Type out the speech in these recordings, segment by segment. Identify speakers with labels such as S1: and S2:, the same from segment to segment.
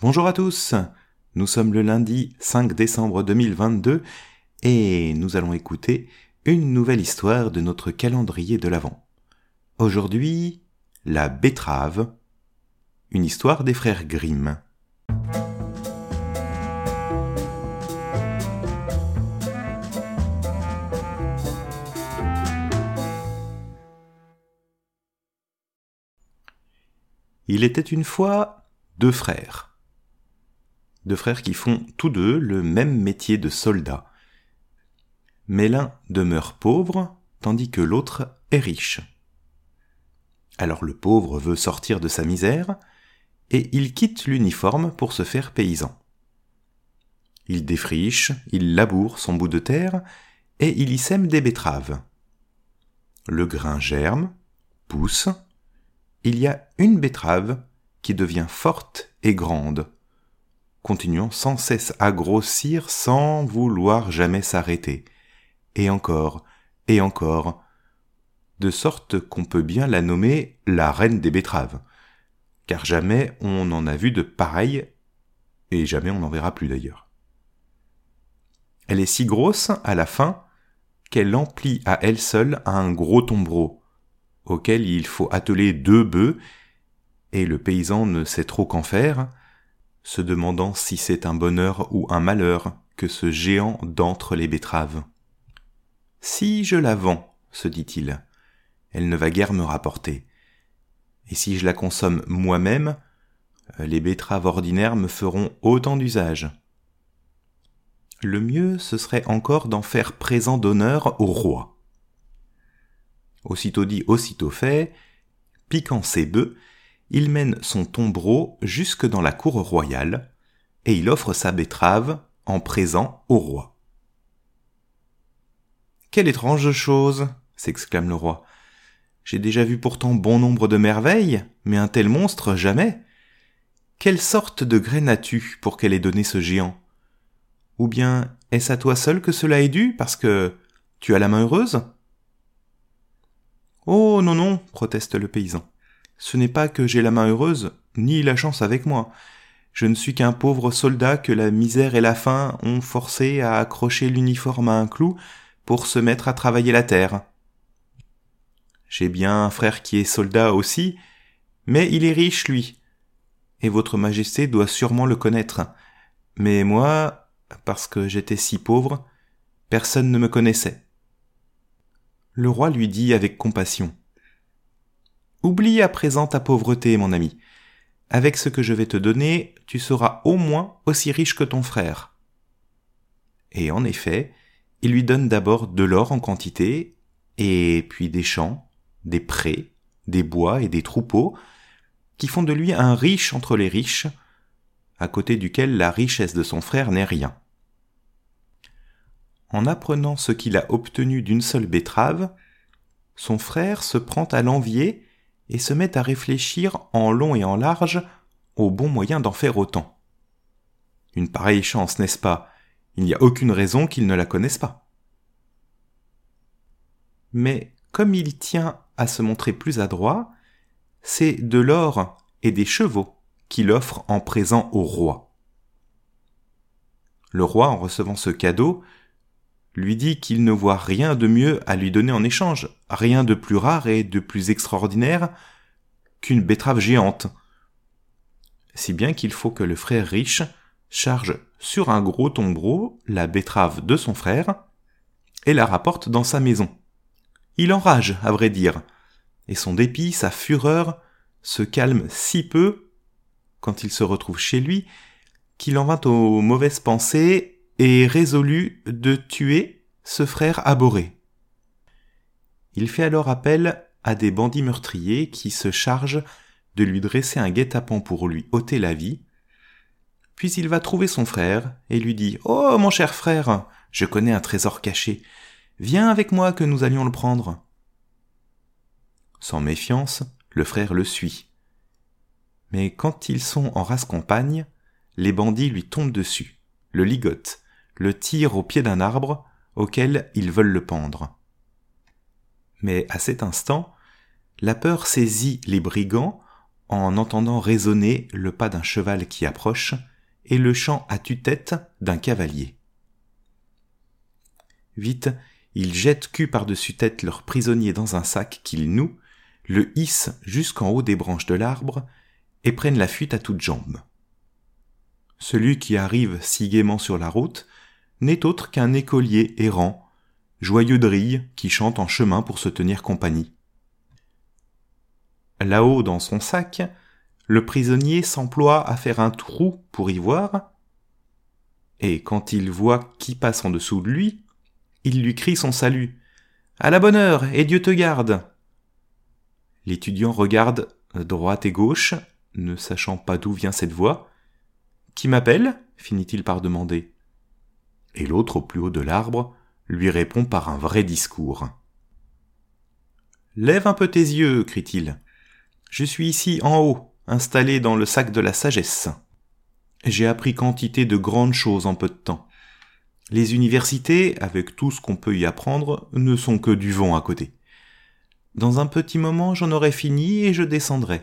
S1: Bonjour à tous, nous sommes le lundi 5 décembre 2022 et nous allons écouter une nouvelle histoire de notre calendrier de l'Avent. Aujourd'hui, la betterave, une histoire des frères Grimm. Il était une fois deux frères. Deux frères qui font tous deux le même métier de soldat. Mais l'un demeure pauvre, tandis que l'autre est riche. Alors le pauvre veut sortir de sa misère, et il quitte l'uniforme pour se faire paysan. Il défriche, il laboure son bout de terre, et il y sème des betteraves. Le grain germe, pousse, il y a une betterave qui devient forte et grande, continuant sans cesse à grossir sans vouloir jamais s'arrêter, et encore, et encore, de sorte qu'on peut bien la nommer la reine des betteraves, car jamais on n'en a vu de pareille, et jamais on n'en verra plus d'ailleurs. Elle est si grosse, à la fin, qu'elle emplit à elle seule un gros tombereau, auquel il faut atteler deux bœufs, et le paysan ne sait trop qu'en faire, se demandant si c'est un bonheur ou un malheur que ce géant d'entre les betteraves. Si je la vends, se dit-il, elle ne va guère me rapporter. Et si je la consomme moi-même, les betteraves ordinaires me feront autant d'usage. Le mieux, ce serait encore d'en faire présent d'honneur au roi. Aussitôt dit, aussitôt fait, piquant ses bœufs, il mène son tombereau jusque dans la cour royale, et il offre sa betterave en présent au roi. Quelle étrange chose s'exclame le roi. J'ai déjà vu pourtant bon nombre de merveilles, mais un tel monstre jamais. Quelle sorte de graine as-tu pour qu'elle ait donné ce géant? Ou bien est-ce à toi seul que cela est dû parce que tu as la main heureuse? Oh non, non, proteste le paysan. Ce n'est pas que j'ai la main heureuse, ni la chance avec moi. Je ne suis qu'un pauvre soldat que la misère et la faim ont forcé à accrocher l'uniforme à un clou pour se mettre à travailler la terre. J'ai bien un frère qui est soldat aussi, mais il est riche, lui. Et votre majesté doit sûrement le connaître. Mais moi, parce que j'étais si pauvre, personne ne me connaissait le roi lui dit avec compassion. Oublie à présent ta pauvreté, mon ami. Avec ce que je vais te donner, tu seras au moins aussi riche que ton frère. Et en effet, il lui donne d'abord de l'or en quantité, et puis des champs, des prés, des bois et des troupeaux, qui font de lui un riche entre les riches, à côté duquel la richesse de son frère n'est rien en apprenant ce qu'il a obtenu d'une seule betterave, son frère se prend à l'envier et se met à réfléchir en long et en large au bon moyen d'en faire autant. Une pareille chance, n'est-ce pas? Il n'y a aucune raison qu'il ne la connaisse pas. Mais comme il tient à se montrer plus adroit, c'est de l'or et des chevaux qu'il offre en présent au roi. Le roi, en recevant ce cadeau, lui dit qu'il ne voit rien de mieux à lui donner en échange, rien de plus rare et de plus extraordinaire qu'une betterave géante. Si bien qu'il faut que le frère riche charge sur un gros tombereau la betterave de son frère et la rapporte dans sa maison. Il enrage, à vrai dire, et son dépit, sa fureur, se calme si peu quand il se retrouve chez lui qu'il en vint aux mauvaises pensées et résolu de tuer ce frère abhorré. Il fait alors appel à des bandits meurtriers qui se chargent de lui dresser un guet-apens pour lui ôter la vie, puis il va trouver son frère et lui dit Oh mon cher frère, je connais un trésor caché. Viens avec moi que nous allions le prendre. Sans méfiance, le frère le suit. Mais quand ils sont en race campagne, les bandits lui tombent dessus, le ligotent, le tirent au pied d'un arbre auquel ils veulent le pendre. Mais à cet instant, la peur saisit les brigands en entendant résonner le pas d'un cheval qui approche et le chant à tue-tête d'un cavalier. Vite, ils jettent cul par-dessus tête leur prisonnier dans un sac qu'ils nouent, le hissent jusqu'en haut des branches de l'arbre et prennent la fuite à toutes jambes. Celui qui arrive si gaiement sur la route n'est autre qu'un écolier errant, joyeux de rille qui chante en chemin pour se tenir compagnie. Là-haut dans son sac, le prisonnier s'emploie à faire un trou pour y voir, et quand il voit qui passe en dessous de lui, il lui crie son salut. À la bonne heure, et Dieu te garde. L'étudiant regarde droite et gauche, ne sachant pas d'où vient cette voix. Qui m'appelle? finit-il par demander. Et l'autre, au plus haut de l'arbre, lui répond par un vrai discours. Lève un peu tes yeux, crie-t-il. Je suis ici en haut, installé dans le sac de la sagesse. J'ai appris quantité de grandes choses en peu de temps. Les universités, avec tout ce qu'on peut y apprendre, ne sont que du vent à côté. Dans un petit moment, j'en aurai fini et je descendrai.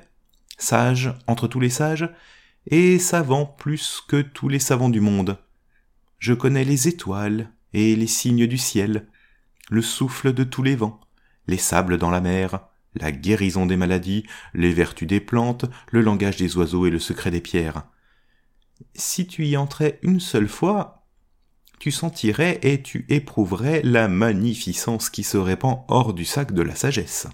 S1: Sage entre tous les sages, et savant plus que tous les savants du monde. Je connais les étoiles et les signes du ciel, le souffle de tous les vents, les sables dans la mer, la guérison des maladies, les vertus des plantes, le langage des oiseaux et le secret des pierres. Si tu y entrais une seule fois, tu sentirais et tu éprouverais la magnificence qui se répand hors du sac de la sagesse.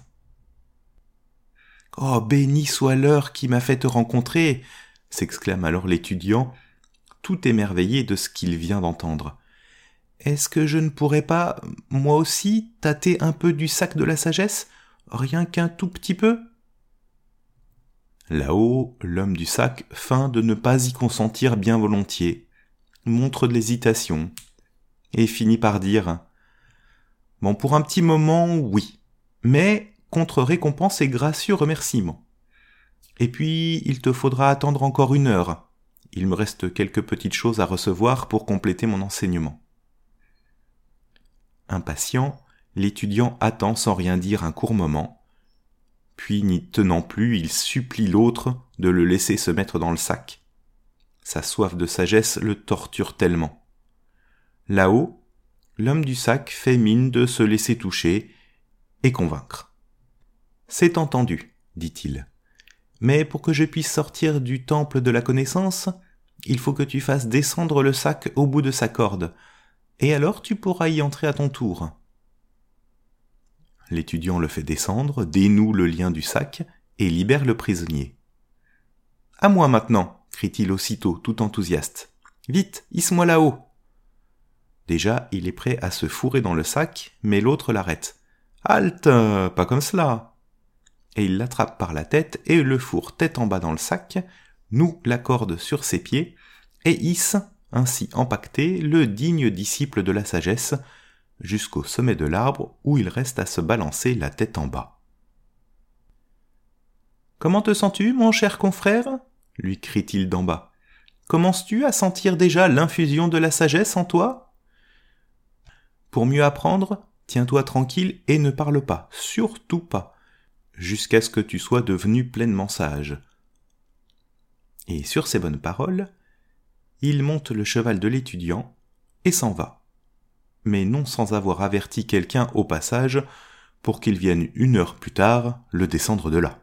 S1: Oh, béni soit l'heure qui m'a fait te rencontrer, s'exclame alors l'étudiant, tout émerveillé de ce qu'il vient d'entendre. Est-ce que je ne pourrais pas, moi aussi, tâter un peu du sac de la sagesse rien qu'un tout petit peu? Là-haut, l'homme du sac feint de ne pas y consentir bien volontiers, montre de l'hésitation, et finit par dire Bon, pour un petit moment, oui, mais contre récompense et gracieux remerciements. Et puis, il te faudra attendre encore une heure. Il me reste quelques petites choses à recevoir pour compléter mon enseignement. Impatient, l'étudiant attend sans rien dire un court moment, puis n'y tenant plus, il supplie l'autre de le laisser se mettre dans le sac. Sa soif de sagesse le torture tellement. Là-haut, l'homme du sac fait mine de se laisser toucher et convaincre. C'est entendu, dit-il. Mais pour que je puisse sortir du temple de la connaissance, il faut que tu fasses descendre le sac au bout de sa corde, et alors tu pourras y entrer à ton tour. L'étudiant le fait descendre, dénoue le lien du sac et libère le prisonnier. À moi maintenant, crie-t-il aussitôt, tout enthousiaste. Vite, hisse-moi là-haut. Déjà, il est prêt à se fourrer dans le sac, mais l'autre l'arrête. Halte, pas comme cela. Et il l'attrape par la tête et le fourre tête en bas dans le sac, noue la corde sur ses pieds et hisse, ainsi empaqueté, le digne disciple de la sagesse, jusqu'au sommet de l'arbre où il reste à se balancer la tête en bas. Comment te sens-tu, mon cher confrère? lui crie-t-il d'en bas. Commences-tu à sentir déjà l'infusion de la sagesse en toi? Pour mieux apprendre, tiens-toi tranquille et ne parle pas, surtout pas, jusqu'à ce que tu sois devenu pleinement sage. Et sur ces bonnes paroles, il monte le cheval de l'étudiant et s'en va mais non sans avoir averti quelqu'un au passage pour qu'il vienne une heure plus tard le descendre de là.